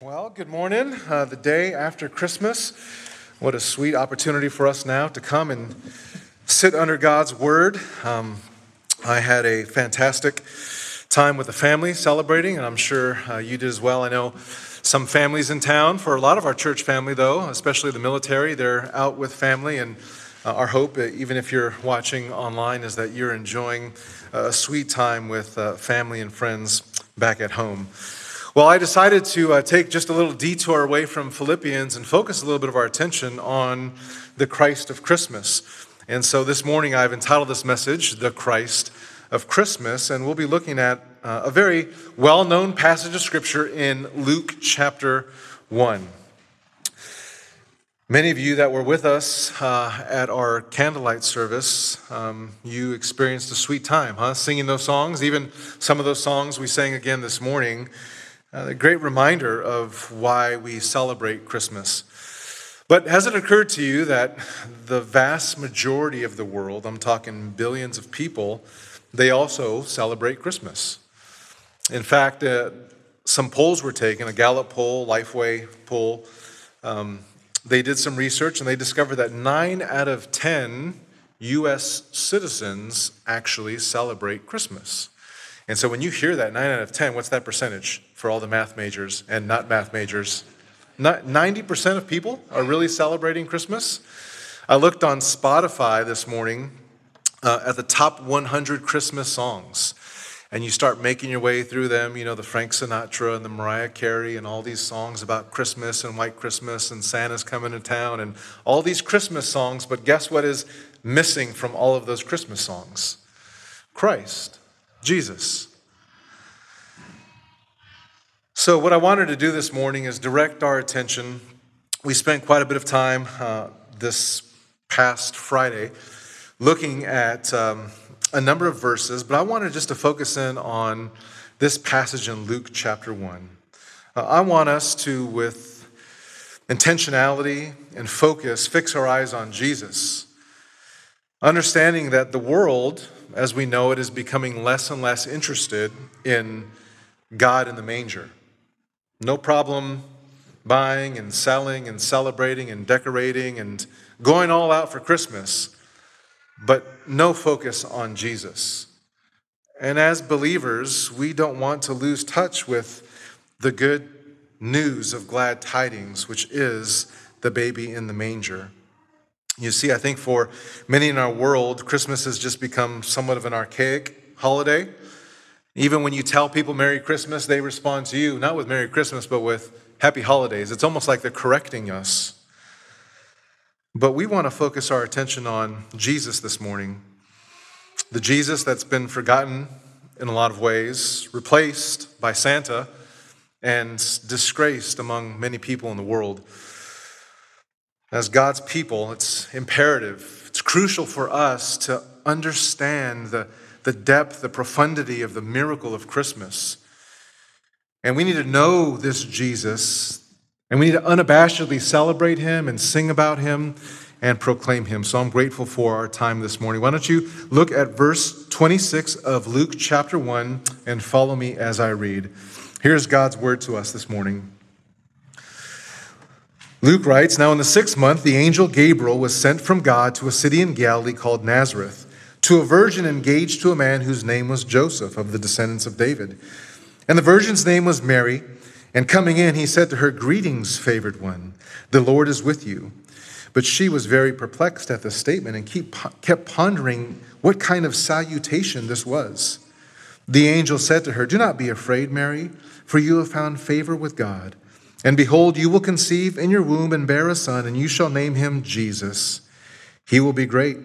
Well, good morning. Uh, the day after Christmas. What a sweet opportunity for us now to come and sit under God's word. Um, I had a fantastic time with the family celebrating, and I'm sure uh, you did as well. I know some families in town, for a lot of our church family, though, especially the military, they're out with family. And uh, our hope, uh, even if you're watching online, is that you're enjoying a sweet time with uh, family and friends back at home. Well, I decided to uh, take just a little detour away from Philippians and focus a little bit of our attention on the Christ of Christmas. And so this morning I've entitled this message, The Christ of Christmas, and we'll be looking at uh, a very well known passage of Scripture in Luke chapter 1. Many of you that were with us uh, at our candlelight service, um, you experienced a sweet time, huh? Singing those songs, even some of those songs we sang again this morning a great reminder of why we celebrate Christmas. But has it occurred to you that the vast majority of the world, I'm talking billions of people, they also celebrate Christmas? In fact, uh, some polls were taken, a Gallup poll, Lifeway poll. Um, they did some research and they discovered that nine out of 10 U.S. citizens actually celebrate Christmas. And so when you hear that, 9 out of 10, what's that percentage for all the math majors and not math majors? 90% of people are really celebrating Christmas. I looked on Spotify this morning uh, at the top 100 Christmas songs. And you start making your way through them, you know, the Frank Sinatra and the Mariah Carey and all these songs about Christmas and White Christmas and Santa's coming to town and all these Christmas songs. But guess what is missing from all of those Christmas songs? Christ. Jesus. So, what I wanted to do this morning is direct our attention. We spent quite a bit of time uh, this past Friday looking at um, a number of verses, but I wanted just to focus in on this passage in Luke chapter 1. Uh, I want us to, with intentionality and focus, fix our eyes on Jesus, understanding that the world as we know it, is becoming less and less interested in God in the manger. No problem buying and selling and celebrating and decorating and going all out for Christmas, but no focus on Jesus. And as believers, we don't want to lose touch with the good news of glad tidings, which is the baby in the manger. You see, I think for many in our world, Christmas has just become somewhat of an archaic holiday. Even when you tell people Merry Christmas, they respond to you, not with Merry Christmas, but with Happy Holidays. It's almost like they're correcting us. But we want to focus our attention on Jesus this morning. The Jesus that's been forgotten in a lot of ways, replaced by Santa, and disgraced among many people in the world. As God's people, it's imperative, it's crucial for us to understand the, the depth, the profundity of the miracle of Christmas. And we need to know this Jesus, and we need to unabashedly celebrate him and sing about him and proclaim him. So I'm grateful for our time this morning. Why don't you look at verse 26 of Luke chapter 1 and follow me as I read. Here's God's word to us this morning. Luke writes Now in the sixth month, the angel Gabriel was sent from God to a city in Galilee called Nazareth, to a virgin engaged to a man whose name was Joseph, of the descendants of David. And the virgin's name was Mary. And coming in, he said to her, Greetings, favored one, the Lord is with you. But she was very perplexed at the statement and keep, kept pondering what kind of salutation this was. The angel said to her, Do not be afraid, Mary, for you have found favor with God. And behold, you will conceive in your womb and bear a son, and you shall name him Jesus. He will be great,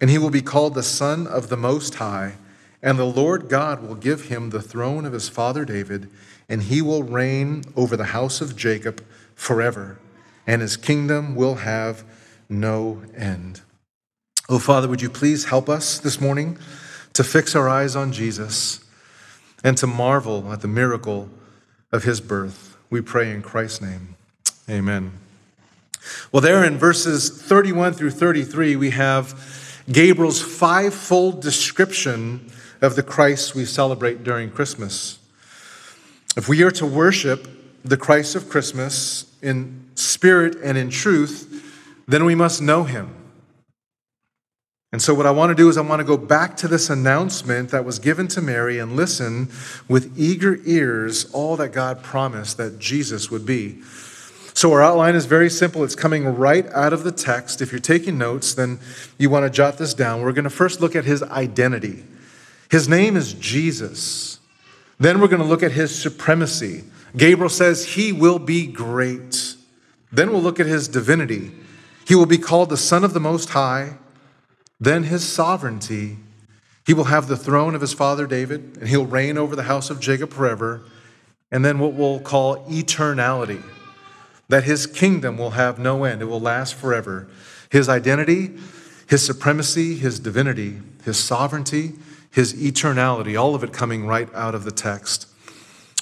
and he will be called the Son of the Most High. And the Lord God will give him the throne of his father David, and he will reign over the house of Jacob forever, and his kingdom will have no end. Oh, Father, would you please help us this morning to fix our eyes on Jesus and to marvel at the miracle of his birth? We pray in Christ's name. Amen. Well, there in verses 31 through 33, we have Gabriel's fivefold description of the Christ we celebrate during Christmas. If we are to worship the Christ of Christmas in spirit and in truth, then we must know him. And so, what I want to do is, I want to go back to this announcement that was given to Mary and listen with eager ears all that God promised that Jesus would be. So, our outline is very simple. It's coming right out of the text. If you're taking notes, then you want to jot this down. We're going to first look at his identity. His name is Jesus. Then we're going to look at his supremacy. Gabriel says he will be great. Then we'll look at his divinity. He will be called the Son of the Most High. Then his sovereignty. He will have the throne of his father David, and he'll reign over the house of Jacob forever. And then what we'll call eternality, that his kingdom will have no end, it will last forever. His identity, his supremacy, his divinity, his sovereignty, his eternality, all of it coming right out of the text.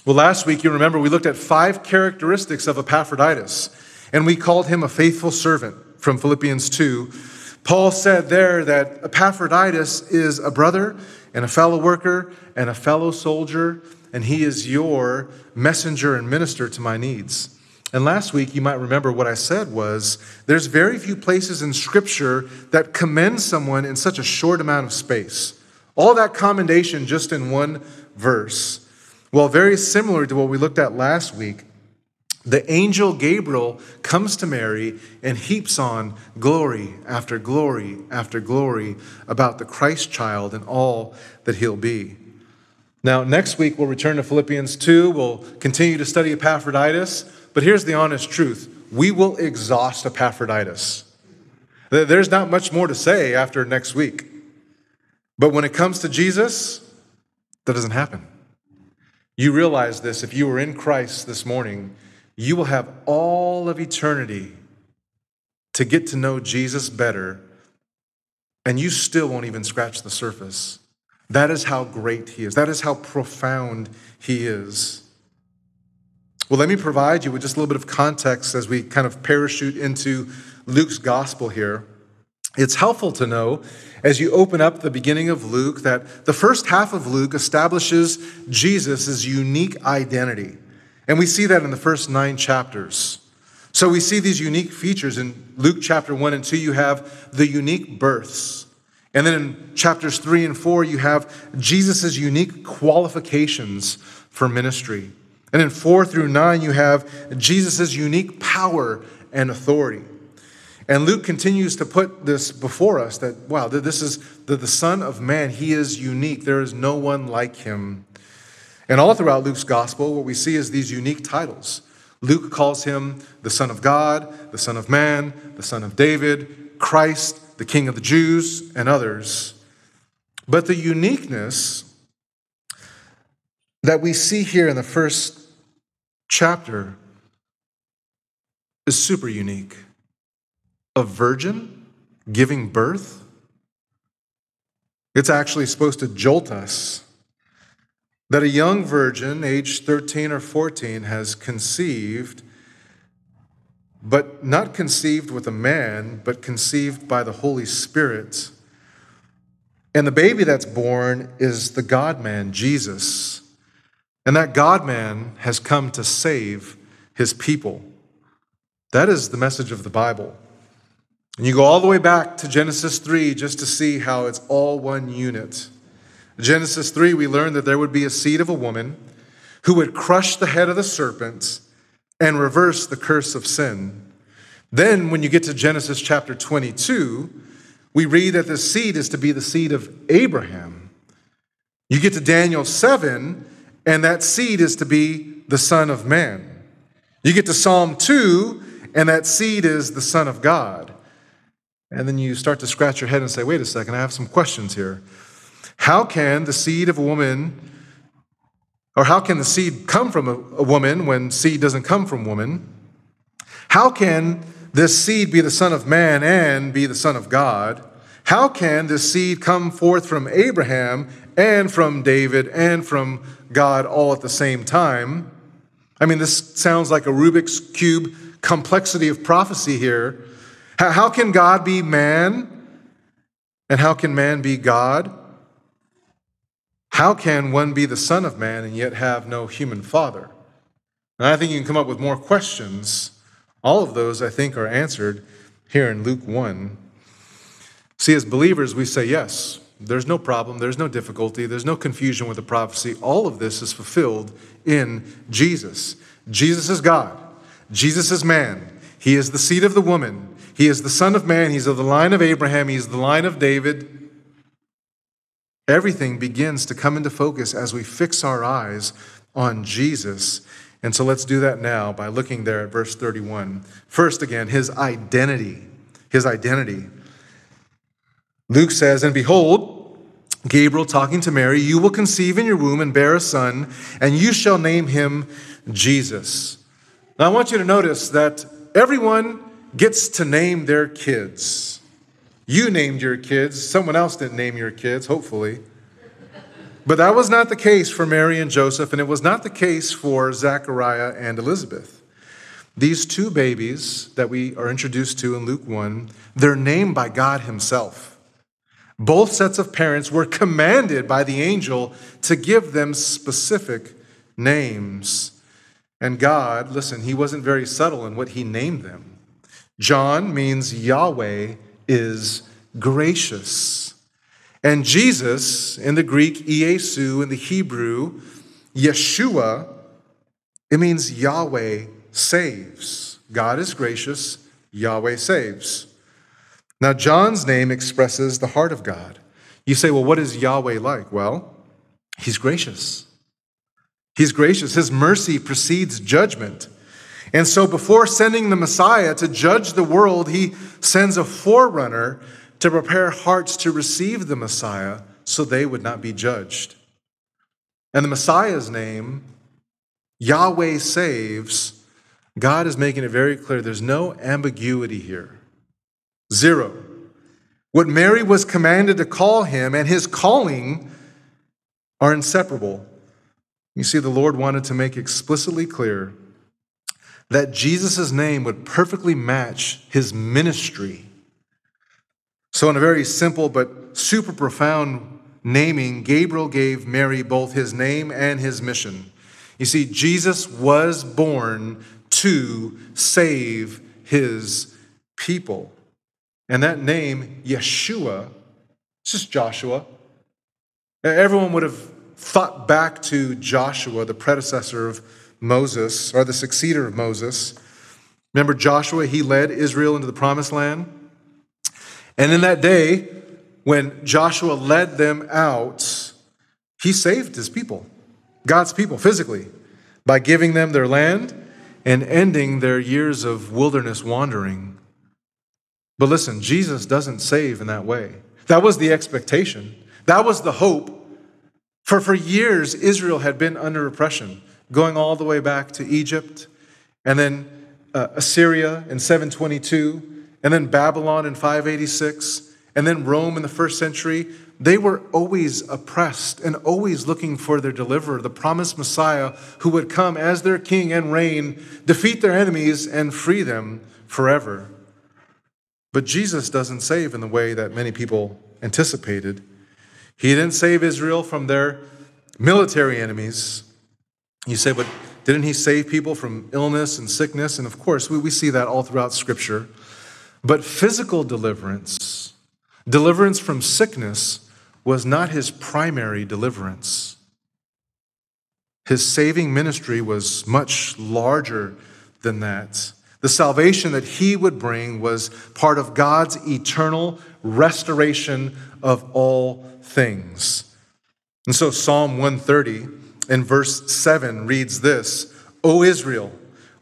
Well, last week, you remember, we looked at five characteristics of Epaphroditus, and we called him a faithful servant from Philippians 2. Paul said there that Epaphroditus is a brother and a fellow worker and a fellow soldier, and he is your messenger and minister to my needs. And last week, you might remember what I said was there's very few places in Scripture that commend someone in such a short amount of space. All that commendation just in one verse. Well, very similar to what we looked at last week, the angel Gabriel comes to Mary and heaps on glory after glory after glory about the Christ child and all that he'll be. Now, next week we'll return to Philippians 2. We'll continue to study Epaphroditus. But here's the honest truth we will exhaust Epaphroditus. There's not much more to say after next week. But when it comes to Jesus, that doesn't happen. You realize this if you were in Christ this morning, you will have all of eternity to get to know Jesus better, and you still won't even scratch the surface. That is how great He is, that is how profound He is. Well, let me provide you with just a little bit of context as we kind of parachute into Luke's gospel here. It's helpful to know as you open up the beginning of Luke that the first half of Luke establishes Jesus' unique identity. And we see that in the first nine chapters. So we see these unique features in Luke chapter 1 and 2. You have the unique births. And then in chapters 3 and 4, you have Jesus' unique qualifications for ministry. And in 4 through 9, you have Jesus' unique power and authority. And Luke continues to put this before us that, wow, this is the, the Son of Man. He is unique. There is no one like him. And all throughout Luke's gospel, what we see is these unique titles. Luke calls him the Son of God, the Son of Man, the Son of David, Christ, the King of the Jews, and others. But the uniqueness that we see here in the first chapter is super unique a virgin giving birth, it's actually supposed to jolt us that a young virgin, aged 13 or 14, has conceived, but not conceived with a man, but conceived by the Holy Spirit. And the baby that's born is the God man, Jesus. And that God man has come to save his people. That is the message of the Bible. And you go all the way back to Genesis 3 just to see how it's all one unit. Genesis 3, we learn that there would be a seed of a woman who would crush the head of the serpent and reverse the curse of sin. Then, when you get to Genesis chapter 22, we read that the seed is to be the seed of Abraham. You get to Daniel 7, and that seed is to be the Son of Man. You get to Psalm 2, and that seed is the Son of God. And then you start to scratch your head and say, wait a second, I have some questions here. How can the seed of a woman, or how can the seed come from a, woman when seed doesn't come from woman? How can this seed be the Son of Man and be the Son of God? How can this seed come forth from Abraham and from David and from God all at the same time? I mean, this sounds like a Rubik's Cube complexity of prophecy here. How can God be man? And how can man be God? How can one be the Son of Man and yet have no human father? And I think you can come up with more questions. All of those, I think, are answered here in Luke 1. See, as believers, we say, yes, there's no problem, there's no difficulty, there's no confusion with the prophecy. All of this is fulfilled in Jesus. Jesus is God, Jesus is man. He is the seed of the woman, He is the Son of Man, He's of the line of Abraham, He's the line of David. Everything begins to come into focus as we fix our eyes on Jesus. And so let's do that now by looking there at verse 31. First, again, his identity. His identity. Luke says, And behold, Gabriel talking to Mary, you will conceive in your womb and bear a son, and you shall name him Jesus. Now, I want you to notice that everyone gets to name their kids. You named your kids, someone else didn't name your kids, hopefully. But that was not the case for Mary and Joseph, and it was not the case for Zachariah and Elizabeth. These two babies that we are introduced to in Luke 1, they're named by God Himself. Both sets of parents were commanded by the angel to give them specific names. And God, listen, He wasn't very subtle in what He named them. John means Yahweh is gracious. And Jesus, in the Greek, Iesu, in the Hebrew, Yeshua, it means Yahweh saves. God is gracious, Yahweh saves. Now, John's name expresses the heart of God. You say, well, what is Yahweh like? Well, he's gracious. He's gracious. His mercy precedes judgment. And so, before sending the Messiah to judge the world, he sends a forerunner to prepare hearts to receive the Messiah so they would not be judged. And the Messiah's name, Yahweh saves, God is making it very clear there's no ambiguity here. Zero. What Mary was commanded to call him and his calling are inseparable. You see, the Lord wanted to make explicitly clear that Jesus' name would perfectly match his ministry. So, in a very simple but super profound naming, Gabriel gave Mary both his name and his mission. You see, Jesus was born to save his people. And that name, Yeshua, it's just Joshua. Everyone would have thought back to Joshua, the predecessor of Moses, or the successor of Moses. Remember Joshua, he led Israel into the promised land. And in that day, when Joshua led them out, he saved his people, God's people, physically, by giving them their land and ending their years of wilderness wandering. But listen, Jesus doesn't save in that way. That was the expectation, that was the hope. For, for years, Israel had been under oppression, going all the way back to Egypt, and then uh, Assyria in 722, and then Babylon in 586, and then Rome in the first century. They were always oppressed and always looking for their deliverer, the promised Messiah who would come as their king and reign, defeat their enemies, and free them forever. But Jesus doesn't save in the way that many people anticipated. He didn't save Israel from their military enemies. You say, but didn't he save people from illness and sickness? And of course, we, we see that all throughout Scripture. But physical deliverance, deliverance from sickness, was not his primary deliverance. His saving ministry was much larger than that. The salvation that he would bring was part of God's eternal restoration of all things. And so Psalm 130 in verse 7 reads this O Israel,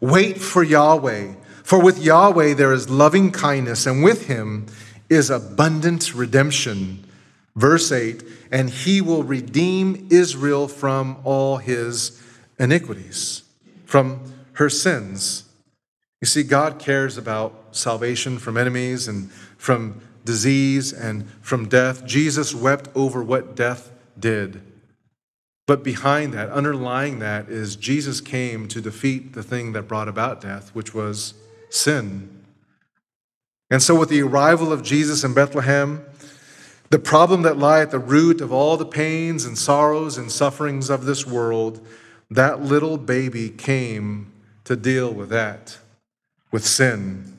wait for Yahweh, for with Yahweh there is loving kindness, and with him is abundant redemption. Verse 8 And he will redeem Israel from all his iniquities, from her sins. You see, God cares about salvation from enemies and from disease and from death. Jesus wept over what death did. But behind that, underlying that, is Jesus came to defeat the thing that brought about death, which was sin. And so, with the arrival of Jesus in Bethlehem, the problem that lie at the root of all the pains and sorrows and sufferings of this world that little baby came to deal with that, with sin.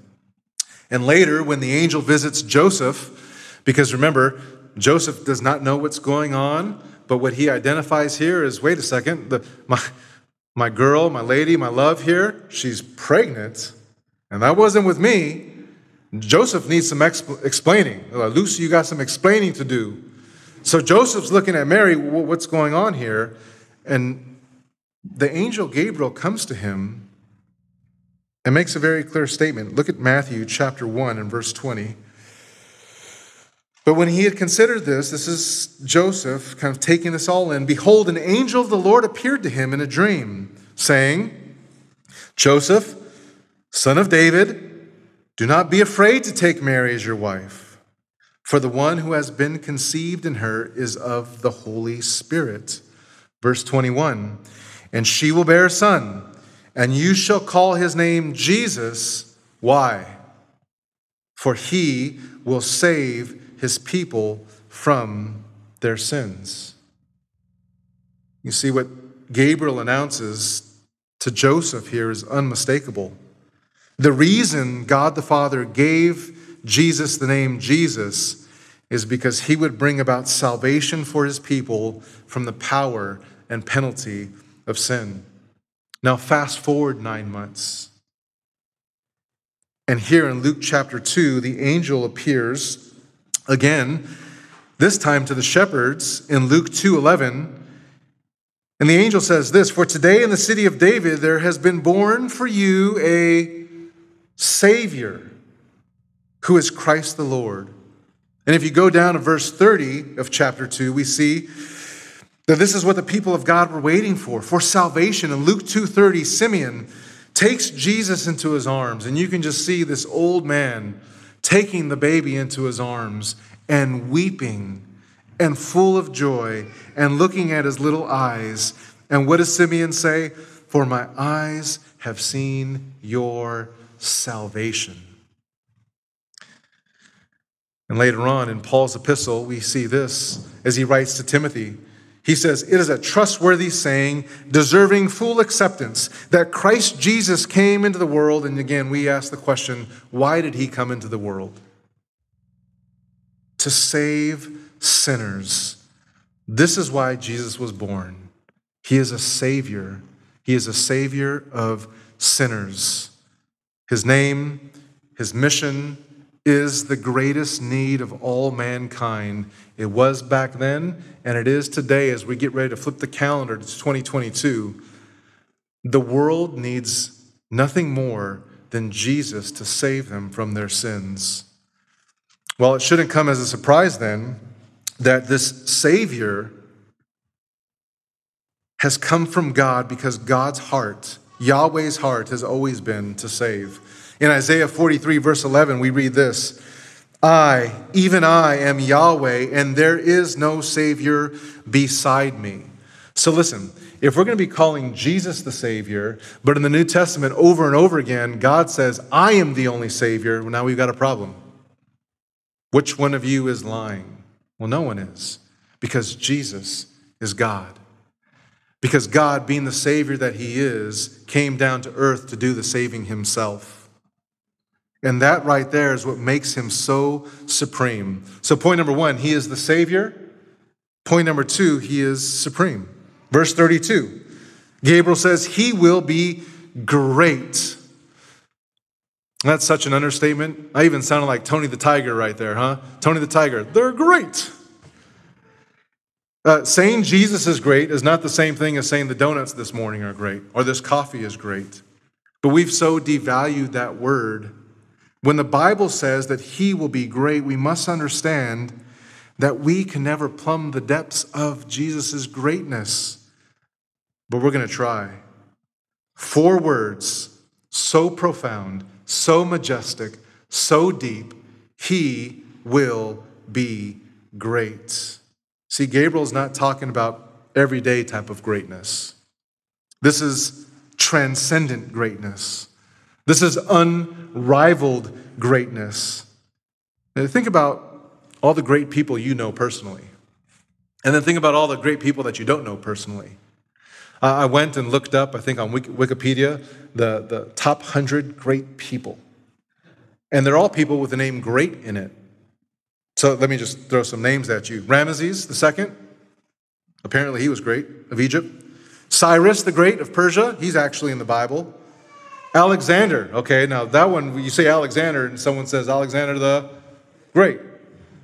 And later, when the angel visits Joseph, because remember, Joseph does not know what's going on, but what he identifies here is wait a second, the, my, my girl, my lady, my love here, she's pregnant, and that wasn't with me. Joseph needs some exp- explaining. Uh, Lucy, you got some explaining to do. So Joseph's looking at Mary, what's going on here? And the angel Gabriel comes to him and makes a very clear statement. Look at Matthew chapter 1 and verse 20. But when he had considered this, this is Joseph kind of taking this all in. Behold, an angel of the Lord appeared to him in a dream, saying, Joseph, son of David, do not be afraid to take Mary as your wife, for the one who has been conceived in her is of the Holy Spirit. Verse 21 And she will bear a son, and you shall call his name Jesus. Why? For he will save his people from their sins. You see, what Gabriel announces to Joseph here is unmistakable. The reason God the Father gave Jesus the name Jesus is because he would bring about salvation for his people from the power and penalty of sin. Now, fast forward nine months. And here in Luke chapter 2, the angel appears Again, this time to the shepherds in Luke 2:11, and the angel says this, "For today in the city of David there has been born for you a savior who is Christ the Lord." And if you go down to verse 30 of chapter 2, we see that this is what the people of God were waiting for, for salvation. In Luke 2:30, Simeon takes Jesus into his arms, and you can just see this old man taking the baby into his arms and weeping and full of joy and looking at his little eyes. And what does Simeon say? For my eyes have seen your salvation. And later on in Paul's epistle, we see this as he writes to Timothy. He says, It is a trustworthy saying, deserving full acceptance, that Christ Jesus came into the world. And again, we ask the question, why did he come into the world? To save sinners. This is why Jesus was born. He is a Savior, He is a Savior of sinners. His name, His mission, is the greatest need of all mankind. It was back then, and it is today as we get ready to flip the calendar to 2022. The world needs nothing more than Jesus to save them from their sins. Well, it shouldn't come as a surprise then that this Savior has come from God because God's heart, Yahweh's heart, has always been to save. In Isaiah 43, verse 11, we read this I, even I, am Yahweh, and there is no Savior beside me. So listen, if we're going to be calling Jesus the Savior, but in the New Testament over and over again, God says, I am the only Savior, well, now we've got a problem. Which one of you is lying? Well, no one is, because Jesus is God. Because God, being the Savior that He is, came down to earth to do the saving Himself. And that right there is what makes him so supreme. So, point number one, he is the Savior. Point number two, he is supreme. Verse 32, Gabriel says, He will be great. That's such an understatement. I even sounded like Tony the Tiger right there, huh? Tony the Tiger, they're great. Uh, saying Jesus is great is not the same thing as saying the donuts this morning are great or this coffee is great. But we've so devalued that word when the Bible says that He will be great, we must understand that we can never plumb the depths of Jesus' greatness. But we're going to try. Four words so profound, so majestic, so deep. He will be great. See, Gabriel's not talking about everyday type of greatness. This is transcendent greatness. This is unrivaled greatness. Now, think about all the great people you know personally. And then think about all the great people that you don't know personally. Uh, I went and looked up, I think on Wikipedia, the, the top 100 great people. And they're all people with the name great in it. So let me just throw some names at you. Ramesses II, apparently he was great, of Egypt. Cyrus the Great of Persia, he's actually in the Bible. Alexander, okay, now that one, you say Alexander and someone says Alexander the Great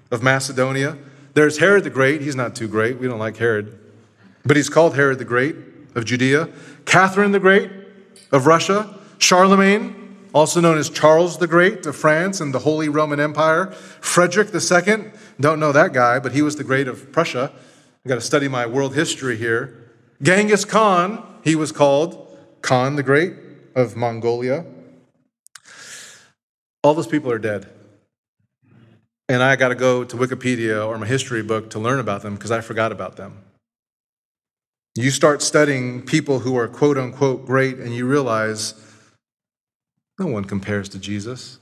of Macedonia. There's Herod the Great, he's not too great, we don't like Herod, but he's called Herod the Great of Judea. Catherine the Great of Russia. Charlemagne, also known as Charles the Great of France and the Holy Roman Empire. Frederick II, don't know that guy, but he was the great of Prussia. I've got to study my world history here. Genghis Khan, he was called Khan the Great of Mongolia. All those people are dead. And I got to go to Wikipedia or my history book to learn about them because I forgot about them. You start studying people who are quote unquote great, and you realize no one compares to Jesus.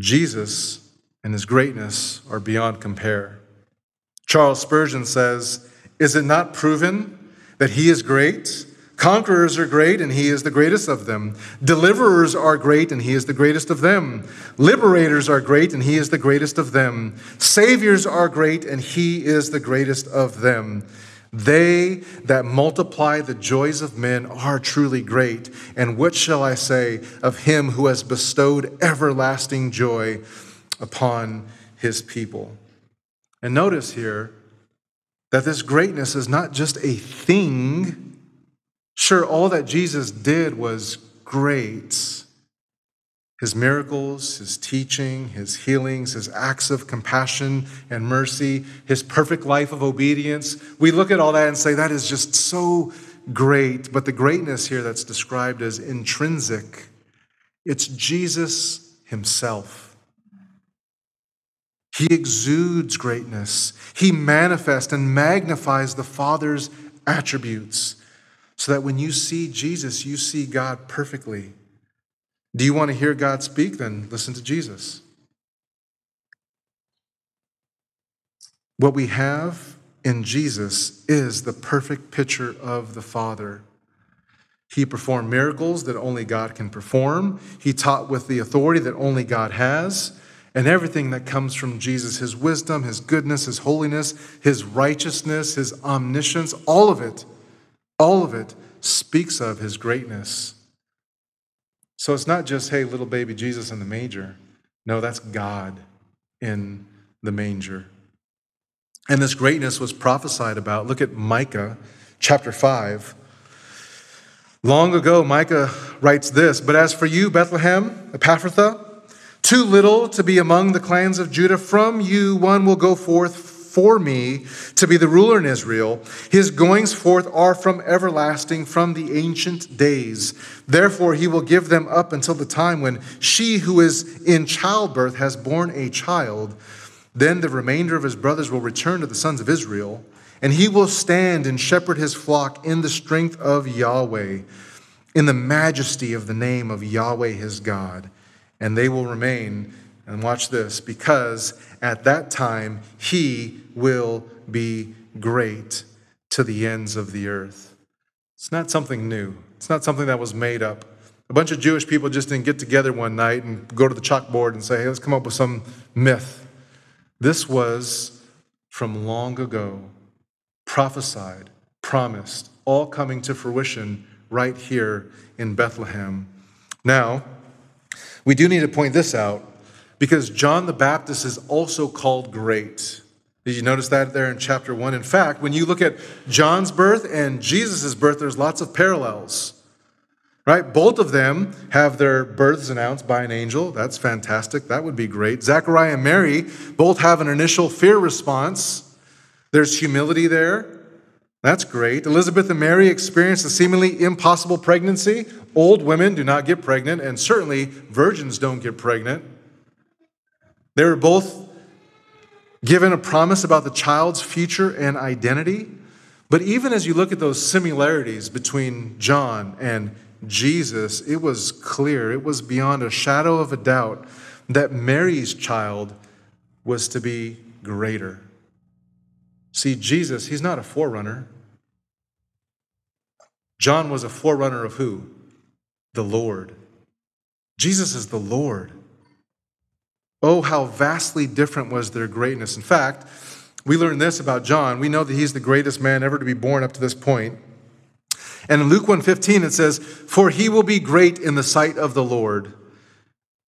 Jesus and his greatness are beyond compare. Charles Spurgeon says, Is it not proven that he is great? Conquerors are great, and he is the greatest of them. Deliverers are great, and he is the greatest of them. Liberators are great, and he is the greatest of them. Saviors are great, and he is the greatest of them. They that multiply the joys of men are truly great. And what shall I say of him who has bestowed everlasting joy upon his people? And notice here that this greatness is not just a thing. Sure, all that Jesus did was great his miracles, his teaching, his healings, his acts of compassion and mercy, his perfect life of obedience. We look at all that and say, that is just so great. But the greatness here that's described as intrinsic, it's Jesus himself. He exudes greatness, he manifests and magnifies the Father's attributes so that when you see Jesus, you see God perfectly. Do you want to hear God speak? Then listen to Jesus. What we have in Jesus is the perfect picture of the Father. He performed miracles that only God can perform. He taught with the authority that only God has. And everything that comes from Jesus, his wisdom, his goodness, his holiness, his righteousness, his omniscience, all of it, all of it speaks of his greatness. So it's not just, hey, little baby Jesus in the manger. No, that's God in the manger. And this greatness was prophesied about. Look at Micah chapter 5. Long ago, Micah writes this But as for you, Bethlehem, Ephrathah, too little to be among the clans of Judah, from you one will go forth for me to be the ruler in Israel. His goings forth are from everlasting, from the ancient days. Therefore, he will give them up until the time when she who is in childbirth has borne a child. Then the remainder of his brothers will return to the sons of Israel, and he will stand and shepherd his flock in the strength of Yahweh, in the majesty of the name of Yahweh his God. And they will remain, and watch this, because at that time he will be great to the ends of the earth. It's not something new, it's not something that was made up. A bunch of Jewish people just didn't get together one night and go to the chalkboard and say, hey, let's come up with some myth. This was from long ago, prophesied, promised, all coming to fruition right here in Bethlehem. Now, we do need to point this out because John the Baptist is also called great. Did you notice that there in chapter 1? In fact, when you look at John's birth and Jesus' birth, there's lots of parallels. Right? Both of them have their births announced by an angel. That's fantastic. That would be great. Zechariah and Mary both have an initial fear response. There's humility there. That's great. Elizabeth and Mary experience a seemingly impossible pregnancy. Old women do not get pregnant, and certainly virgins don't get pregnant. They were both given a promise about the child's future and identity. But even as you look at those similarities between John and Jesus, it was clear, it was beyond a shadow of a doubt that Mary's child was to be greater. See, Jesus, he's not a forerunner. John was a forerunner of who? The Lord. Jesus is the Lord. Oh, how vastly different was their greatness. In fact, we learn this about John. We know that he's the greatest man ever to be born up to this point. And in Luke 1:15 it says, "For he will be great in the sight of the Lord."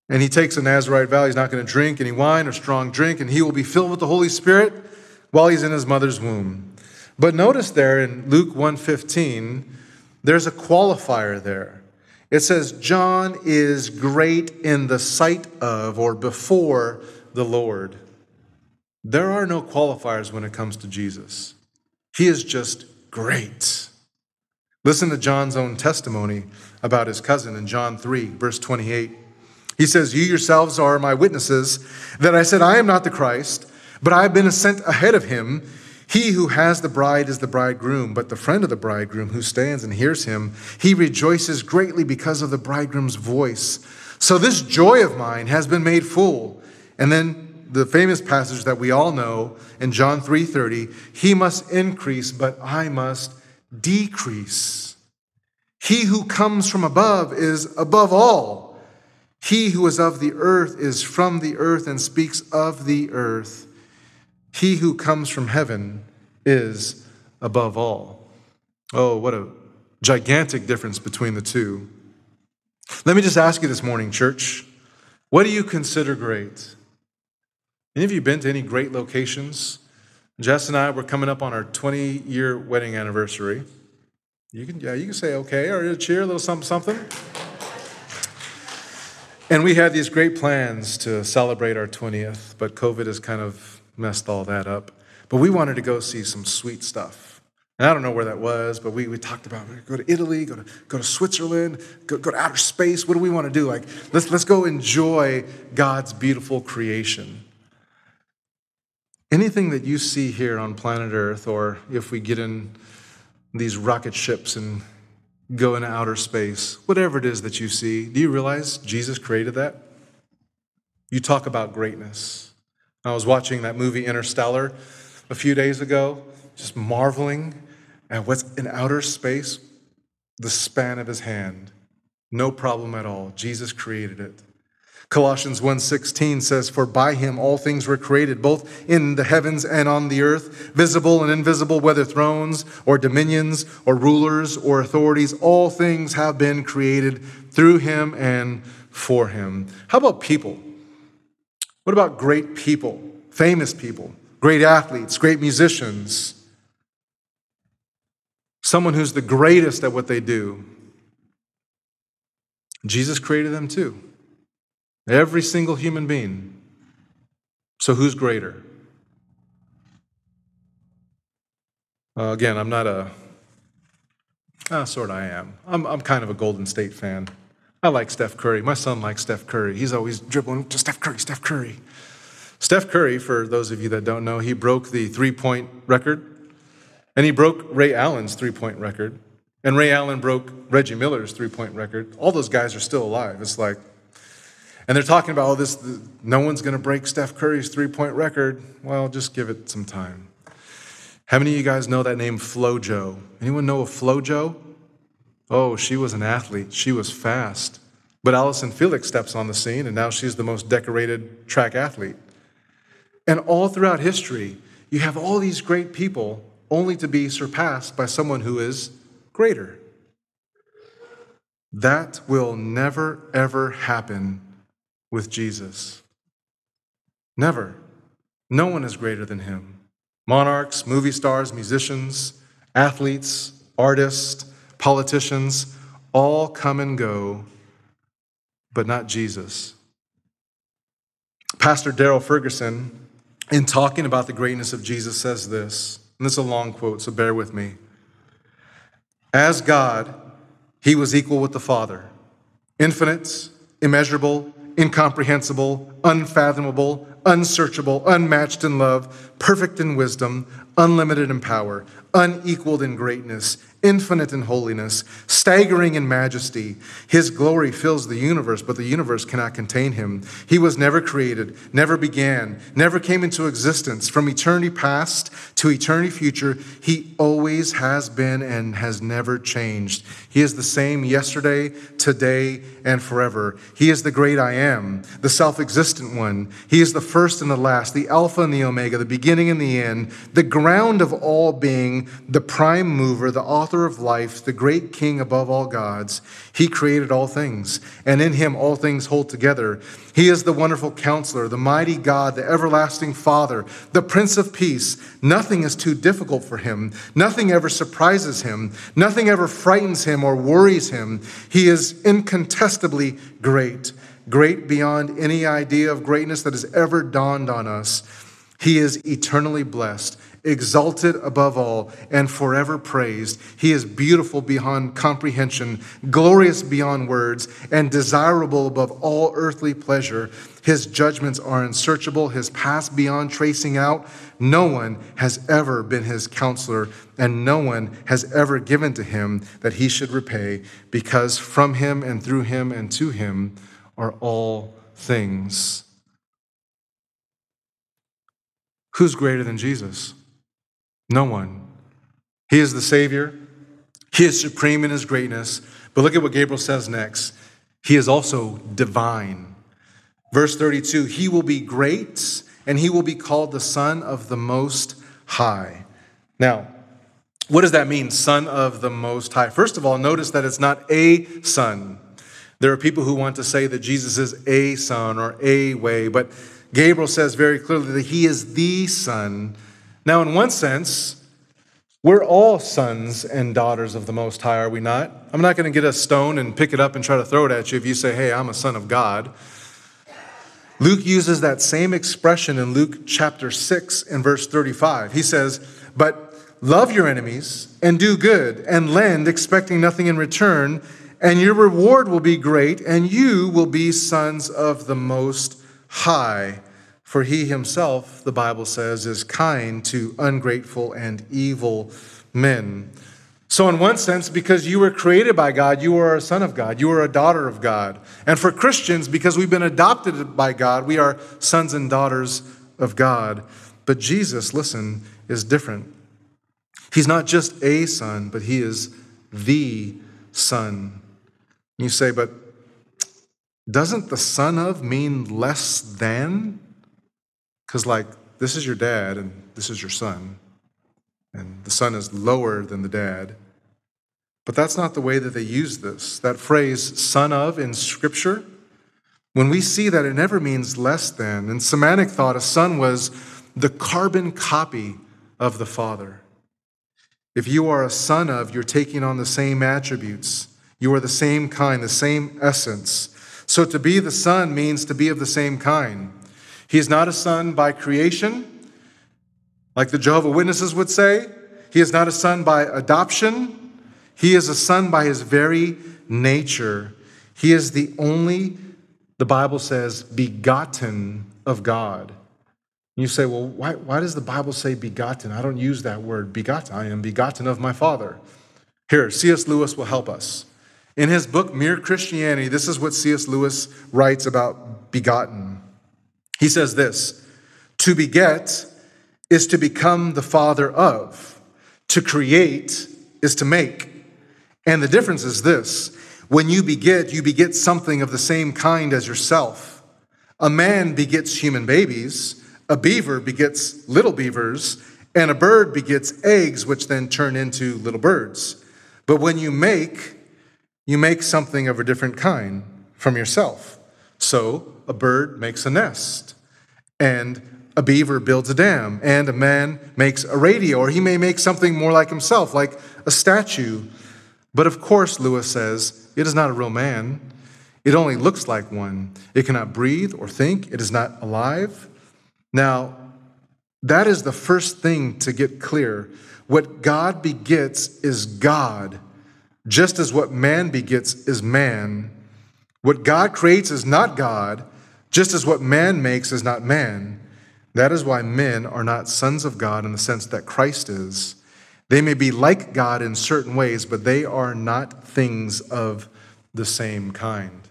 And he takes a Nazarite vow. He's not going to drink any wine or strong drink, and he will be filled with the Holy Spirit while he's in his mother's womb. But notice there in Luke 1:15, there's a qualifier there. It says, John is great in the sight of or before the Lord. There are no qualifiers when it comes to Jesus. He is just great. Listen to John's own testimony about his cousin in John 3, verse 28. He says, You yourselves are my witnesses that I said, I am not the Christ, but I have been sent ahead of him. He who has the bride is the bridegroom, but the friend of the bridegroom who stands and hears him, he rejoices greatly because of the bridegroom's voice. So this joy of mine has been made full. And then the famous passage that we all know in John 3:30, he must increase, but I must decrease. He who comes from above is above all. He who is of the earth is from the earth and speaks of the earth. He who comes from heaven is above all. Oh, what a gigantic difference between the two. Let me just ask you this morning, church what do you consider great? Any of you been to any great locations? Jess and I were coming up on our 20 year wedding anniversary. You can, yeah, you can say okay or cheer, a little something, something. And we had these great plans to celebrate our 20th, but COVID has kind of messed all that up. But we wanted to go see some sweet stuff. And I don't know where that was, but we, we talked about go to Italy, go to, go to Switzerland, go, go to outer space. What do we want to do? Like, let's, let's go enjoy God's beautiful creation. Anything that you see here on planet Earth, or if we get in these rocket ships and go into outer space, whatever it is that you see, do you realize Jesus created that? You talk about greatness. I was watching that movie Interstellar a few days ago, just marveling at what's in outer space, the span of his hand. No problem at all. Jesus created it. Colossians 1:16 says for by him all things were created both in the heavens and on the earth visible and invisible whether thrones or dominions or rulers or authorities all things have been created through him and for him. How about people? What about great people, famous people, great athletes, great musicians? Someone who's the greatest at what they do. Jesus created them too. Every single human being. So who's greater? Uh, again, I'm not a. Ah, sort of I am. I'm, I'm kind of a Golden State fan. I like Steph Curry. My son likes Steph Curry. He's always dribbling to Steph Curry, Steph Curry. Steph Curry, for those of you that don't know, he broke the three point record, and he broke Ray Allen's three point record, and Ray Allen broke Reggie Miller's three point record. All those guys are still alive. It's like, and they're talking about all this, no one's going to break Steph Curry's three point record. Well, just give it some time. How many of you guys know that name FloJo? Anyone know of FloJo? Oh, she was an athlete. She was fast. But Allyson Felix steps on the scene, and now she's the most decorated track athlete. And all throughout history, you have all these great people only to be surpassed by someone who is greater. That will never, ever happen with Jesus. Never. No one is greater than him. Monarchs, movie stars, musicians, athletes, artists, politicians, all come and go, but not Jesus. Pastor Daryl Ferguson, in talking about the greatness of Jesus, says this, and this is a long quote, so bear with me. As God, he was equal with the Father, infinite, immeasurable, incomprehensible, unfathomable, unsearchable, unmatched in love, perfect in wisdom, unlimited in power, unequaled in greatness, infinite in holiness, staggering in majesty. His glory fills the universe, but the universe cannot contain him. He was never created, never began, never came into existence. From eternity past to eternity future, he always has been and has never changed. He is the same yesterday, today, and forever. He is the great I am, the self existent one. He is the first and the last, the Alpha and the Omega, the beginning and the end, the ground of all being, the prime mover, the author of life, the great king above all gods. He created all things, and in him all things hold together. He is the wonderful counselor, the mighty God, the everlasting Father, the Prince of Peace. Nothing is too difficult for him. Nothing ever surprises him. Nothing ever frightens him or worries him. He is incontestably great, great beyond any idea of greatness that has ever dawned on us. He is eternally blessed exalted above all, and forever praised. He is beautiful beyond comprehension, glorious beyond words, and desirable above all earthly pleasure. His judgments are unsearchable, his past beyond tracing out. No one has ever been his counselor, and no one has ever given to him that he should repay, because from him and through him and to him are all things. Who's greater than Jesus? No one. He is the Savior. He is supreme in his greatness. But look at what Gabriel says next. He is also divine. Verse 32 He will be great, and he will be called the Son of the Most High. Now, what does that mean, Son of the Most High? First of all, notice that it's not a son. There are people who want to say that Jesus is a son or a way, but Gabriel says very clearly that he is the Son now, in one sense, we're all sons and daughters of the Most High, are we not? I'm not going to get a stone and pick it up and try to throw it at you if you say, hey, I'm a son of God. Luke uses that same expression in Luke chapter 6 and verse 35. He says, But love your enemies and do good and lend, expecting nothing in return, and your reward will be great, and you will be sons of the Most High. For he himself, the Bible says, is kind to ungrateful and evil men. So, in one sense, because you were created by God, you are a son of God, you are a daughter of God. And for Christians, because we've been adopted by God, we are sons and daughters of God. But Jesus, listen, is different. He's not just a son, but he is the son. You say, but doesn't the son of mean less than? Because, like, this is your dad and this is your son, and the son is lower than the dad. But that's not the way that they use this. That phrase, son of, in Scripture, when we see that, it never means less than. In Semitic thought, a son was the carbon copy of the father. If you are a son of, you're taking on the same attributes. You are the same kind, the same essence. So to be the son means to be of the same kind. He is not a son by creation, like the Jehovah Witnesses would say. He is not a son by adoption. He is a son by his very nature. He is the only, the Bible says, begotten of God. You say, well, why, why does the Bible say begotten? I don't use that word begotten. I am begotten of my Father. Here, C.S. Lewis will help us. In his book, Mere Christianity, this is what C.S. Lewis writes about begotten. He says this To beget is to become the father of, to create is to make. And the difference is this when you beget, you beget something of the same kind as yourself. A man begets human babies, a beaver begets little beavers, and a bird begets eggs, which then turn into little birds. But when you make, you make something of a different kind from yourself. So a bird makes a nest, and a beaver builds a dam, and a man makes a radio, or he may make something more like himself, like a statue. But of course, Lewis says, it is not a real man. It only looks like one. It cannot breathe or think. It is not alive. Now, that is the first thing to get clear. What God begets is God, just as what man begets is man. What God creates is not God, just as what man makes is not man. That is why men are not sons of God in the sense that Christ is. They may be like God in certain ways, but they are not things of the same kind.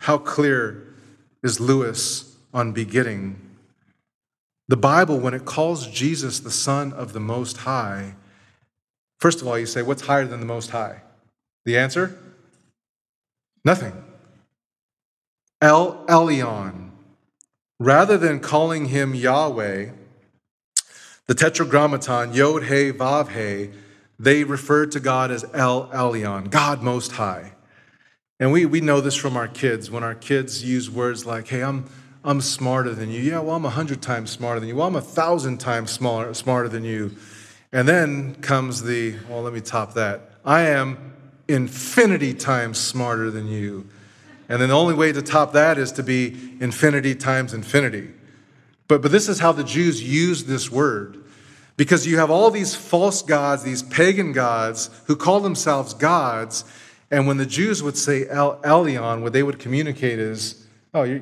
How clear is Lewis on begetting? The Bible, when it calls Jesus the Son of the Most High, first of all, you say, What's higher than the Most High? The answer? Nothing. El Elyon. Rather than calling him Yahweh, the Tetragrammaton, Yod He Vav He, they refer to God as El Elyon, God Most High. And we, we know this from our kids. When our kids use words like, hey, I'm, I'm smarter than you. Yeah, well, I'm a hundred times smarter than you. Well, I'm a thousand times smaller, smarter than you. And then comes the, well, let me top that. I am infinity times smarter than you. And then the only way to top that is to be infinity times infinity. But, but this is how the Jews use this word. Because you have all these false gods, these pagan gods who call themselves gods. And when the Jews would say El Elyon, what they would communicate is, oh, your,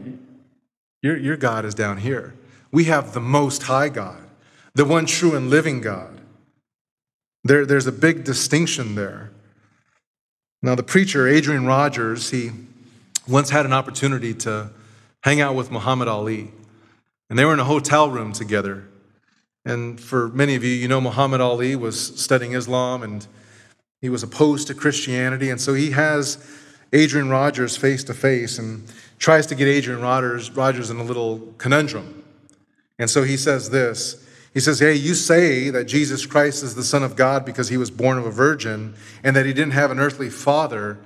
your, your God is down here. We have the most high God, the one true and living God. There, there's a big distinction there. Now, the preacher, Adrian Rogers, he once had an opportunity to hang out with Muhammad Ali. And they were in a hotel room together. And for many of you, you know Muhammad Ali was studying Islam and he was opposed to Christianity. And so he has Adrian Rogers face to face and tries to get Adrian Rogers, Rogers in a little conundrum. And so he says this He says, Hey, you say that Jesus Christ is the Son of God because he was born of a virgin and that he didn't have an earthly father.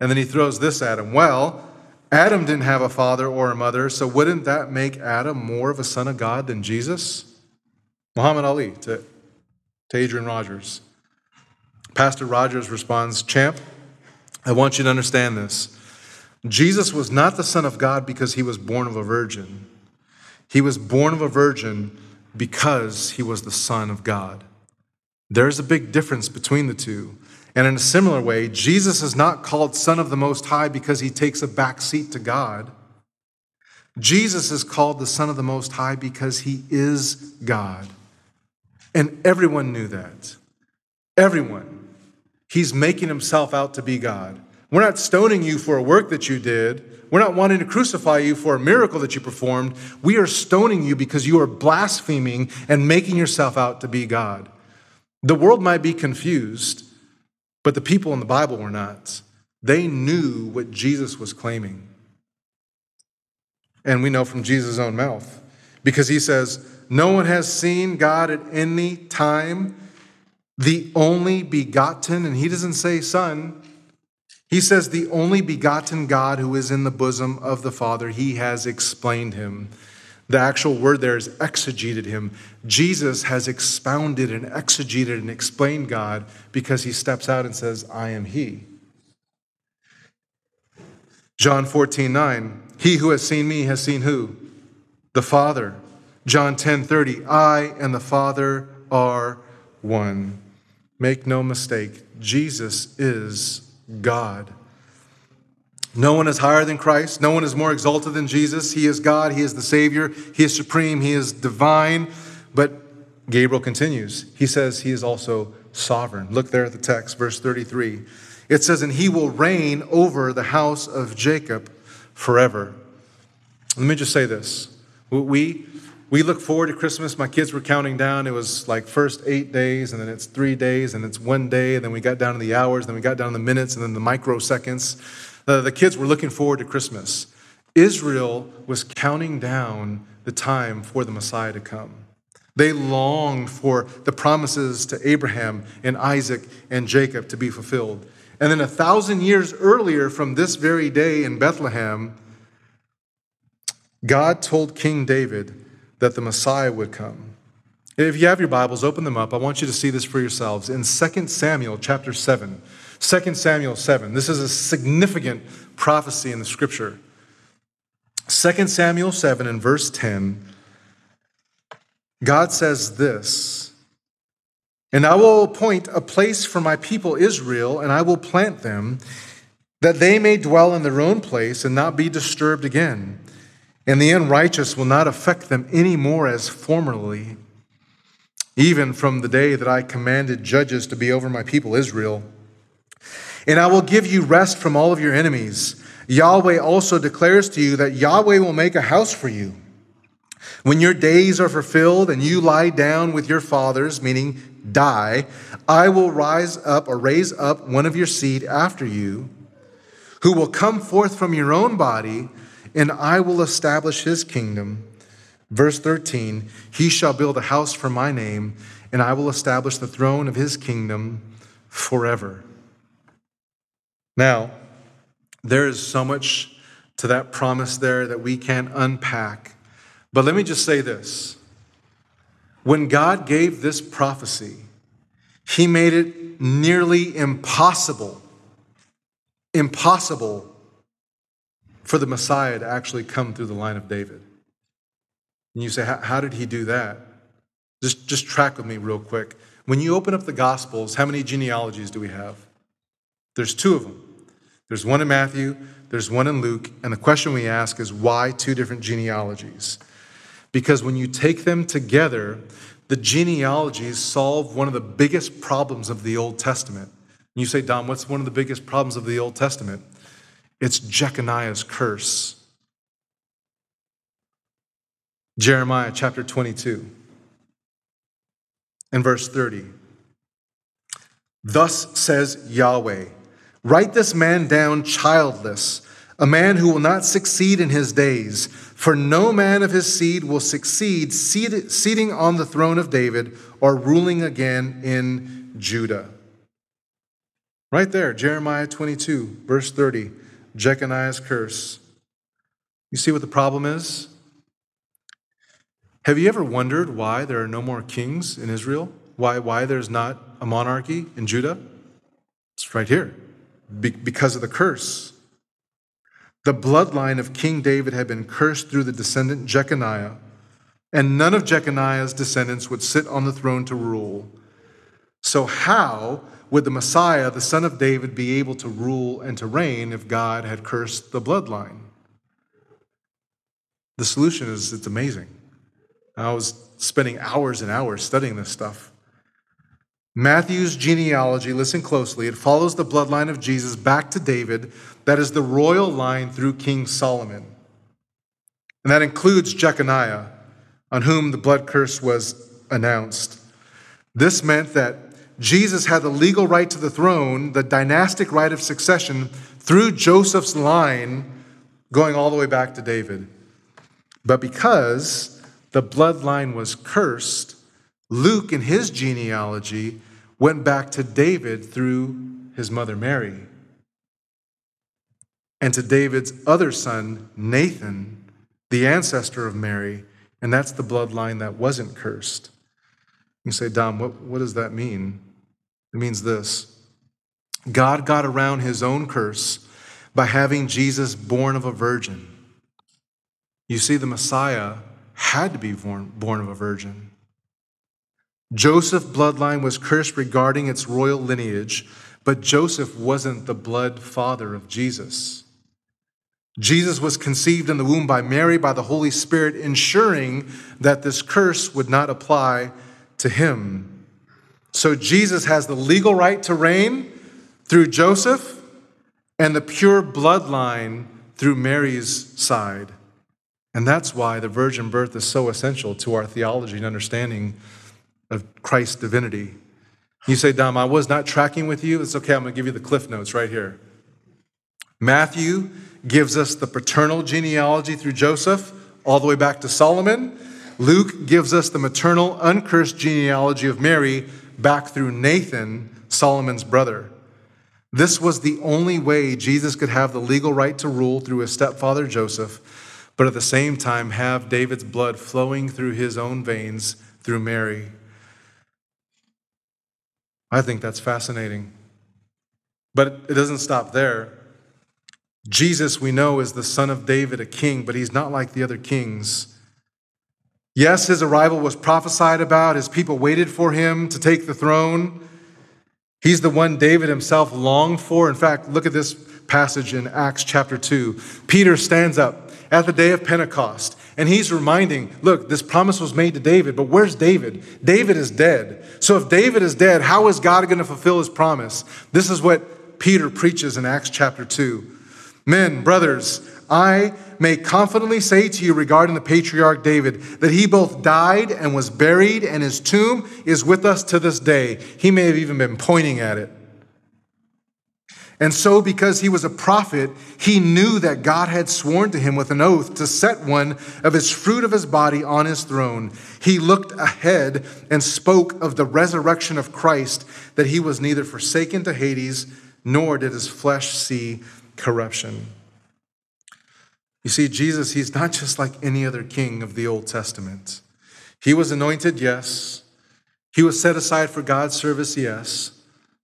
And then he throws this at him. Well, Adam didn't have a father or a mother, so wouldn't that make Adam more of a son of God than Jesus? Muhammad Ali to, to Adrian Rogers. Pastor Rogers responds, Champ, I want you to understand this. Jesus was not the Son of God because he was born of a virgin. He was born of a virgin because he was the Son of God. There's a big difference between the two. And in a similar way, Jesus is not called Son of the Most High because he takes a back seat to God. Jesus is called the Son of the Most High because he is God. And everyone knew that. Everyone. He's making himself out to be God. We're not stoning you for a work that you did. We're not wanting to crucify you for a miracle that you performed. We are stoning you because you are blaspheming and making yourself out to be God. The world might be confused but the people in the Bible were not. They knew what Jesus was claiming. And we know from Jesus' own mouth, because he says, No one has seen God at any time, the only begotten, and he doesn't say son. He says, The only begotten God who is in the bosom of the Father, he has explained him. The actual word there is exegeted him. Jesus has expounded and exegeted and explained God because he steps out and says, I am he. John 14, 9. He who has seen me has seen who? The Father. John 10, 30. I and the Father are one. Make no mistake, Jesus is God. No one is higher than Christ. No one is more exalted than Jesus. He is God. He is the Savior. He is supreme. He is divine. But Gabriel continues. He says he is also sovereign. Look there at the text, verse 33. It says, And he will reign over the house of Jacob forever. Let me just say this. We, we look forward to Christmas. My kids were counting down. It was like first eight days, and then it's three days, and it's one day, and then we got down to the hours, then we got down to the minutes, and then the microseconds. The, the kids were looking forward to Christmas. Israel was counting down the time for the Messiah to come. They longed for the promises to Abraham and Isaac and Jacob to be fulfilled. And then a thousand years earlier, from this very day in Bethlehem, God told King David that the Messiah would come. If you have your Bibles, open them up. I want you to see this for yourselves. In 2 Samuel chapter 7, 2 Samuel 7. This is a significant prophecy in the scripture. 2 Samuel 7 and verse 10, God says this And I will appoint a place for my people Israel, and I will plant them, that they may dwell in their own place and not be disturbed again. And the unrighteous will not affect them any more as formerly. even from the day that I commanded judges to be over my people Israel. And I will give you rest from all of your enemies. Yahweh also declares to you that Yahweh will make a house for you. When your days are fulfilled and you lie down with your fathers, meaning die, I will rise up or raise up one of your seed after you, who will come forth from your own body, and I will establish his kingdom. Verse 13 He shall build a house for my name, and I will establish the throne of his kingdom forever. Now, there is so much to that promise there that we can't unpack. But let me just say this when God gave this prophecy, he made it nearly impossible, impossible for the Messiah to actually come through the line of David. And you say, how did he do that? Just, just track with me real quick. When you open up the Gospels, how many genealogies do we have? There's two of them. There's one in Matthew, there's one in Luke, and the question we ask is why two different genealogies? Because when you take them together, the genealogies solve one of the biggest problems of the Old Testament. And you say, Dom, what's one of the biggest problems of the Old Testament? It's Jeconiah's curse. Jeremiah chapter 22 and verse 30. Thus says Yahweh Write this man down childless, a man who will not succeed in his days, for no man of his seed will succeed seating on the throne of David or ruling again in Judah. Right there, Jeremiah 22, verse 30, Jeconiah's curse. You see what the problem is? Have you ever wondered why there are no more kings in Israel? Why, why there's not a monarchy in Judah? It's right here be- because of the curse. The bloodline of King David had been cursed through the descendant Jeconiah, and none of Jeconiah's descendants would sit on the throne to rule. So, how would the Messiah, the son of David, be able to rule and to reign if God had cursed the bloodline? The solution is it's amazing. I was spending hours and hours studying this stuff. Matthew's genealogy, listen closely, it follows the bloodline of Jesus back to David. That is the royal line through King Solomon. And that includes Jeconiah, on whom the blood curse was announced. This meant that Jesus had the legal right to the throne, the dynastic right of succession, through Joseph's line, going all the way back to David. But because the bloodline was cursed, Luke, in his genealogy, went back to David through his mother Mary and to David's other son, Nathan, the ancestor of Mary, and that's the bloodline that wasn't cursed. You say, Dom, what, what does that mean? It means this God got around his own curse by having Jesus born of a virgin. You see, the Messiah had to be born, born of a virgin. Joseph's bloodline was cursed regarding its royal lineage, but Joseph wasn't the blood father of Jesus. Jesus was conceived in the womb by Mary by the Holy Spirit, ensuring that this curse would not apply to him. So Jesus has the legal right to reign through Joseph and the pure bloodline through Mary's side. And that's why the virgin birth is so essential to our theology and understanding of Christ's divinity. You say, Dom, I was not tracking with you. It's okay, I'm going to give you the cliff notes right here. Matthew gives us the paternal genealogy through Joseph, all the way back to Solomon. Luke gives us the maternal, uncursed genealogy of Mary back through Nathan, Solomon's brother. This was the only way Jesus could have the legal right to rule through his stepfather Joseph, but at the same time have David's blood flowing through his own veins through Mary. I think that's fascinating. But it doesn't stop there. Jesus, we know, is the son of David, a king, but he's not like the other kings. Yes, his arrival was prophesied about. His people waited for him to take the throne. He's the one David himself longed for. In fact, look at this passage in Acts chapter 2. Peter stands up at the day of Pentecost. And he's reminding, look, this promise was made to David, but where's David? David is dead. So if David is dead, how is God going to fulfill his promise? This is what Peter preaches in Acts chapter 2. Men, brothers, I may confidently say to you regarding the patriarch David that he both died and was buried, and his tomb is with us to this day. He may have even been pointing at it. And so, because he was a prophet, he knew that God had sworn to him with an oath to set one of his fruit of his body on his throne. He looked ahead and spoke of the resurrection of Christ, that he was neither forsaken to Hades, nor did his flesh see corruption. You see, Jesus, he's not just like any other king of the Old Testament. He was anointed, yes. He was set aside for God's service, yes.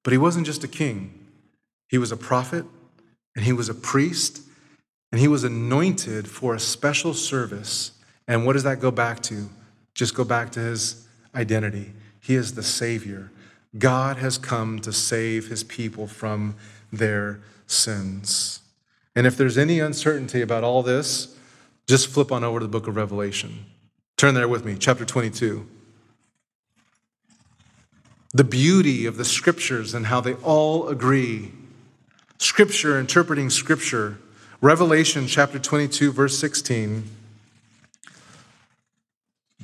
But he wasn't just a king. He was a prophet, and he was a priest, and he was anointed for a special service. And what does that go back to? Just go back to his identity. He is the Savior. God has come to save his people from their sins. And if there's any uncertainty about all this, just flip on over to the book of Revelation. Turn there with me, chapter 22. The beauty of the scriptures and how they all agree Scripture, interpreting Scripture. Revelation chapter 22, verse 16.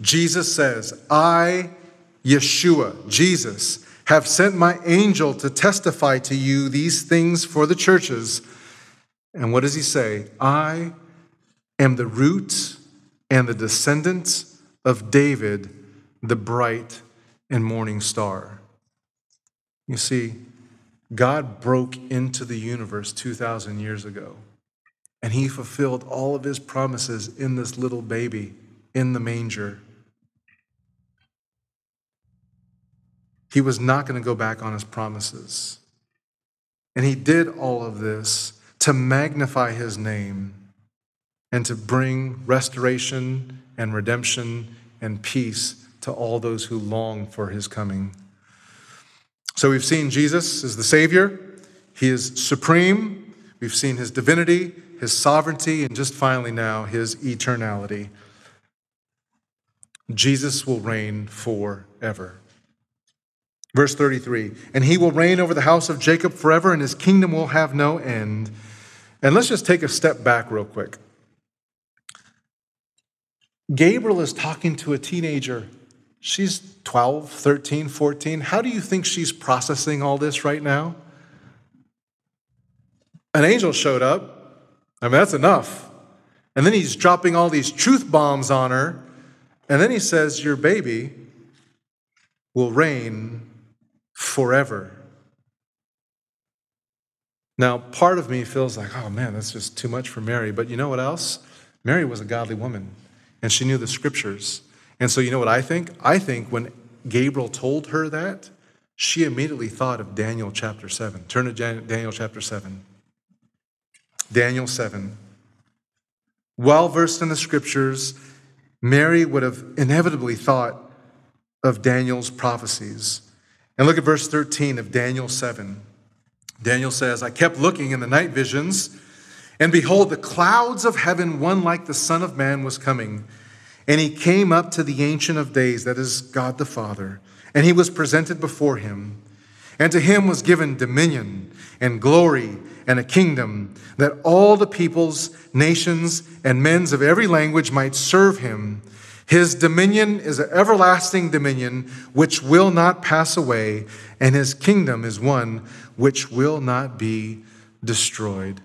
Jesus says, I, Yeshua, Jesus, have sent my angel to testify to you these things for the churches. And what does he say? I am the root and the descendant of David, the bright and morning star. You see, God broke into the universe 2,000 years ago, and he fulfilled all of his promises in this little baby in the manger. He was not going to go back on his promises. And he did all of this to magnify his name and to bring restoration and redemption and peace to all those who long for his coming. So we've seen Jesus as the Savior, He is supreme. We've seen His divinity, His sovereignty, and just finally now, His eternality. Jesus will reign forever. Verse 33 And He will reign over the house of Jacob forever, and His kingdom will have no end. And let's just take a step back real quick. Gabriel is talking to a teenager She's 12, 13, 14. How do you think she's processing all this right now? An angel showed up. I mean, that's enough. And then he's dropping all these truth bombs on her. And then he says, Your baby will reign forever. Now, part of me feels like, oh man, that's just too much for Mary. But you know what else? Mary was a godly woman, and she knew the scriptures. And so, you know what I think? I think when Gabriel told her that, she immediately thought of Daniel chapter 7. Turn to Daniel chapter 7. Daniel 7. Well versed in the scriptures, Mary would have inevitably thought of Daniel's prophecies. And look at verse 13 of Daniel 7. Daniel says, I kept looking in the night visions, and behold, the clouds of heaven, one like the Son of Man, was coming. And he came up to the Ancient of Days, that is God the Father, and he was presented before him. And to him was given dominion and glory and a kingdom, that all the peoples, nations, and men's of every language might serve him. His dominion is an everlasting dominion which will not pass away, and his kingdom is one which will not be destroyed.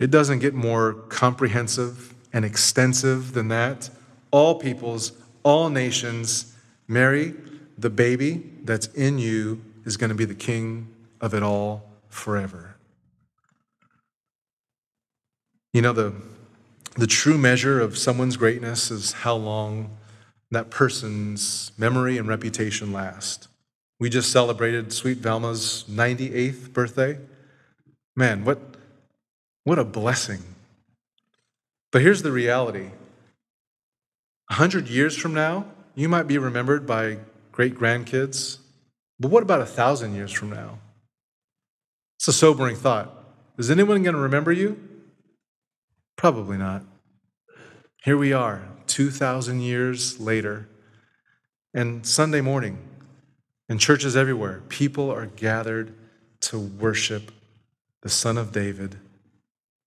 It doesn't get more comprehensive and extensive than that all peoples, all nations. Mary, the baby that's in you, is going to be the king of it all forever. You know, the, the true measure of someone's greatness is how long that person's memory and reputation last. We just celebrated Sweet Velma's 98th birthday. Man, what, what a blessing. But here's the reality a hundred years from now, you might be remembered by great grandkids, but what about a thousand years from now? It's a sobering thought. Is anyone going to remember you? Probably not. Here we are, 2,000 years later, and Sunday morning, in churches everywhere, people are gathered to worship the Son of David,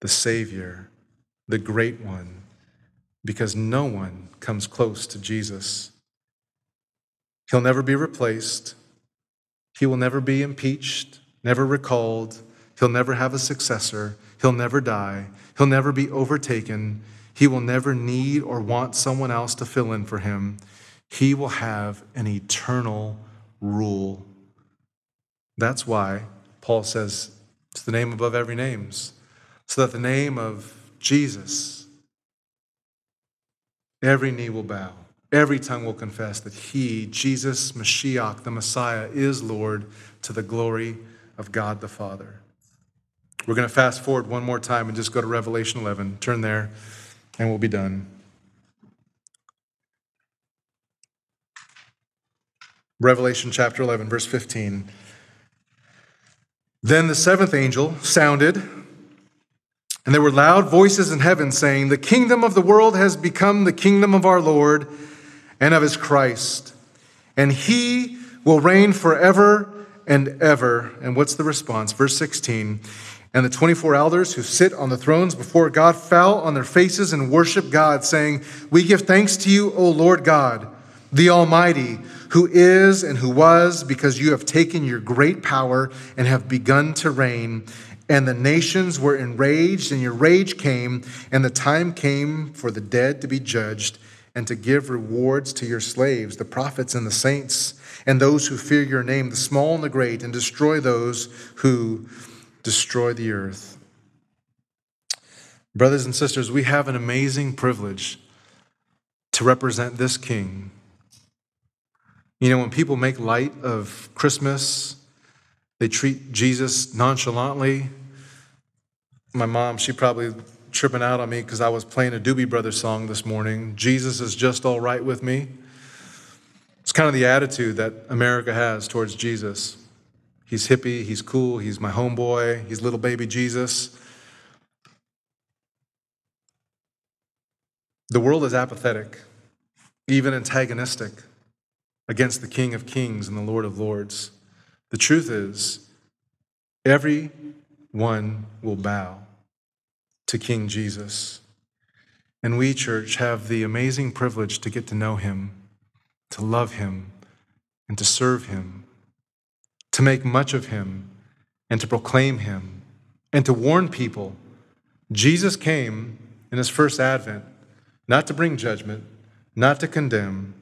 the Savior, the Great One, because no one comes close to Jesus. He'll never be replaced. He will never be impeached, never recalled. He'll never have a successor. He'll never die. He'll never be overtaken. He will never need or want someone else to fill in for him. He will have an eternal rule. That's why Paul says it's the name above every names, so that the name of Jesus, every knee will bow, every tongue will confess that he, Jesus, Mashiach, the Messiah, is Lord to the glory of God the Father. We're going to fast forward one more time and just go to Revelation 11. Turn there, and we'll be done. Revelation chapter 11, verse 15. Then the seventh angel sounded, and there were loud voices in heaven saying, The kingdom of the world has become the kingdom of our Lord and of his Christ, and he will reign forever and ever. And what's the response? Verse 16. And the 24 elders who sit on the thrones before God fell on their faces and worshiped God, saying, We give thanks to you, O Lord God, the Almighty who is and who was, because you have taken your great power and have begun to reign. And the nations were enraged, and your rage came, and the time came for the dead to be judged, and to give rewards to your slaves, the prophets and the saints, and those who fear your name, the small and the great, and destroy those who destroy the earth. Brothers and sisters, we have an amazing privilege to represent this king you know, when people make light of Christmas, they treat Jesus nonchalantly. My mom, she probably tripping out on me because I was playing a Doobie Brothers song this morning. Jesus is just all right with me. It's kind of the attitude that America has towards Jesus. He's hippie, he's cool, he's my homeboy, he's little baby Jesus. The world is apathetic, even antagonistic against the King of Kings and the Lord of Lords. The truth is, every one will bow to King Jesus. And we, church, have the amazing privilege to get to know him, to love him, and to serve him, to make much of him, and to proclaim him, and to warn people. Jesus came in his first advent not to bring judgment, not to condemn,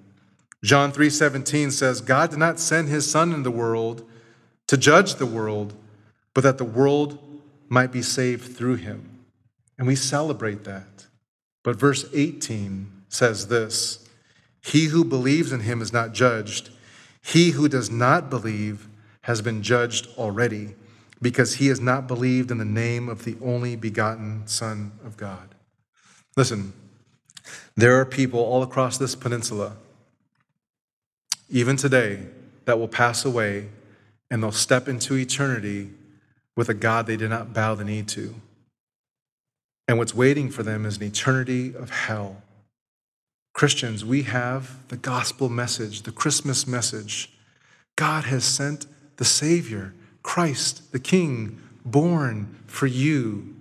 John 3:17 says, God did not send his son in the world to judge the world, but that the world might be saved through him. And we celebrate that. But verse 18 says this He who believes in him is not judged. He who does not believe has been judged already, because he has not believed in the name of the only begotten Son of God. Listen, there are people all across this peninsula even today, that will pass away and they'll step into eternity with a God they did not bow the knee to. And what's waiting for them is an eternity of hell. Christians, we have the gospel message, the Christmas message. God has sent the Savior, Christ, the King, born for you.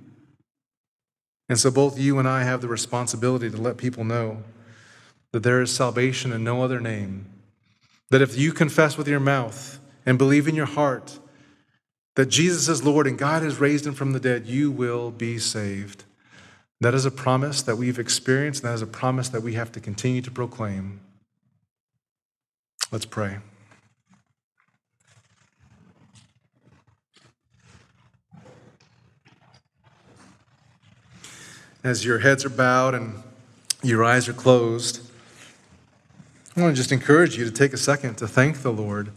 And so both you and I have the responsibility to let people know that there is salvation in no other name that if you confess with your mouth and believe in your heart that Jesus is Lord and God has raised him from the dead, you will be saved. That is a promise that we've experienced, and that is a promise that we have to continue to proclaim. Let's pray. As your heads are bowed and your eyes are closed, I want to just encourage you to take a second to thank the Lord.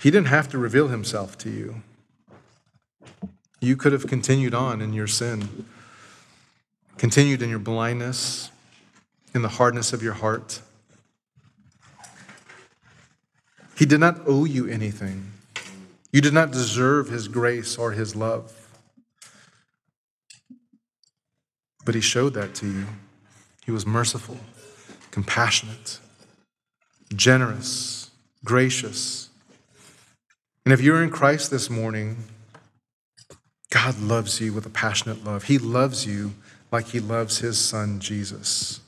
He didn't have to reveal himself to you. You could have continued on in your sin, continued in your blindness, in the hardness of your heart. He did not owe you anything. You did not deserve his grace or his love. But he showed that to you. He was merciful, compassionate, generous, gracious. And if you're in Christ this morning, God loves you with a passionate love. He loves you like he loves his son, Jesus.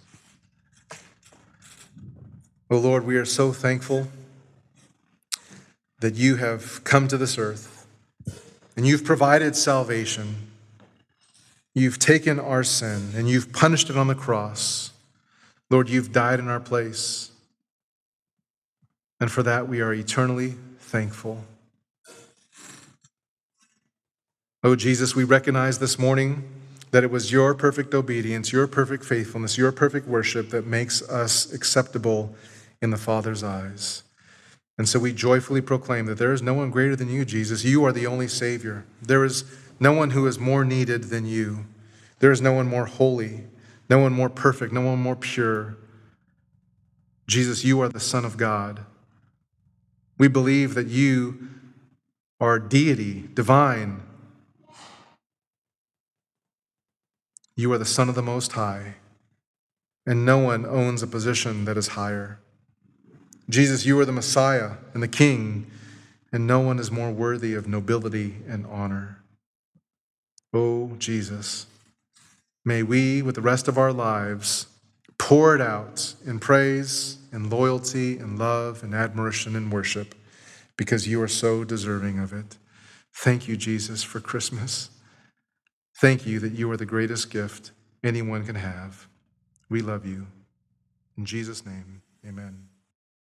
Oh Lord, we are so thankful that you have come to this earth and you've provided salvation. You've taken our sin and you've punished it on the cross. Lord, you've died in our place. And for that, we are eternally thankful. Oh, Jesus, we recognize this morning that it was your perfect obedience, your perfect faithfulness, your perfect worship that makes us acceptable in the Father's eyes. And so we joyfully proclaim that there is no one greater than you, Jesus. You are the only Savior. There is no one who is more needed than you. There is no one more holy, no one more perfect, no one more pure. Jesus, you are the Son of God. We believe that you are deity, divine. You are the Son of the Most High, and no one owns a position that is higher. Jesus, you are the Messiah and the King, and no one is more worthy of nobility and honor. Oh, Jesus, may we, with the rest of our lives, pour it out in praise and loyalty and love and admiration and worship because you are so deserving of it. Thank you, Jesus, for Christmas. Thank you that you are the greatest gift anyone can have. We love you. In Jesus' name, amen.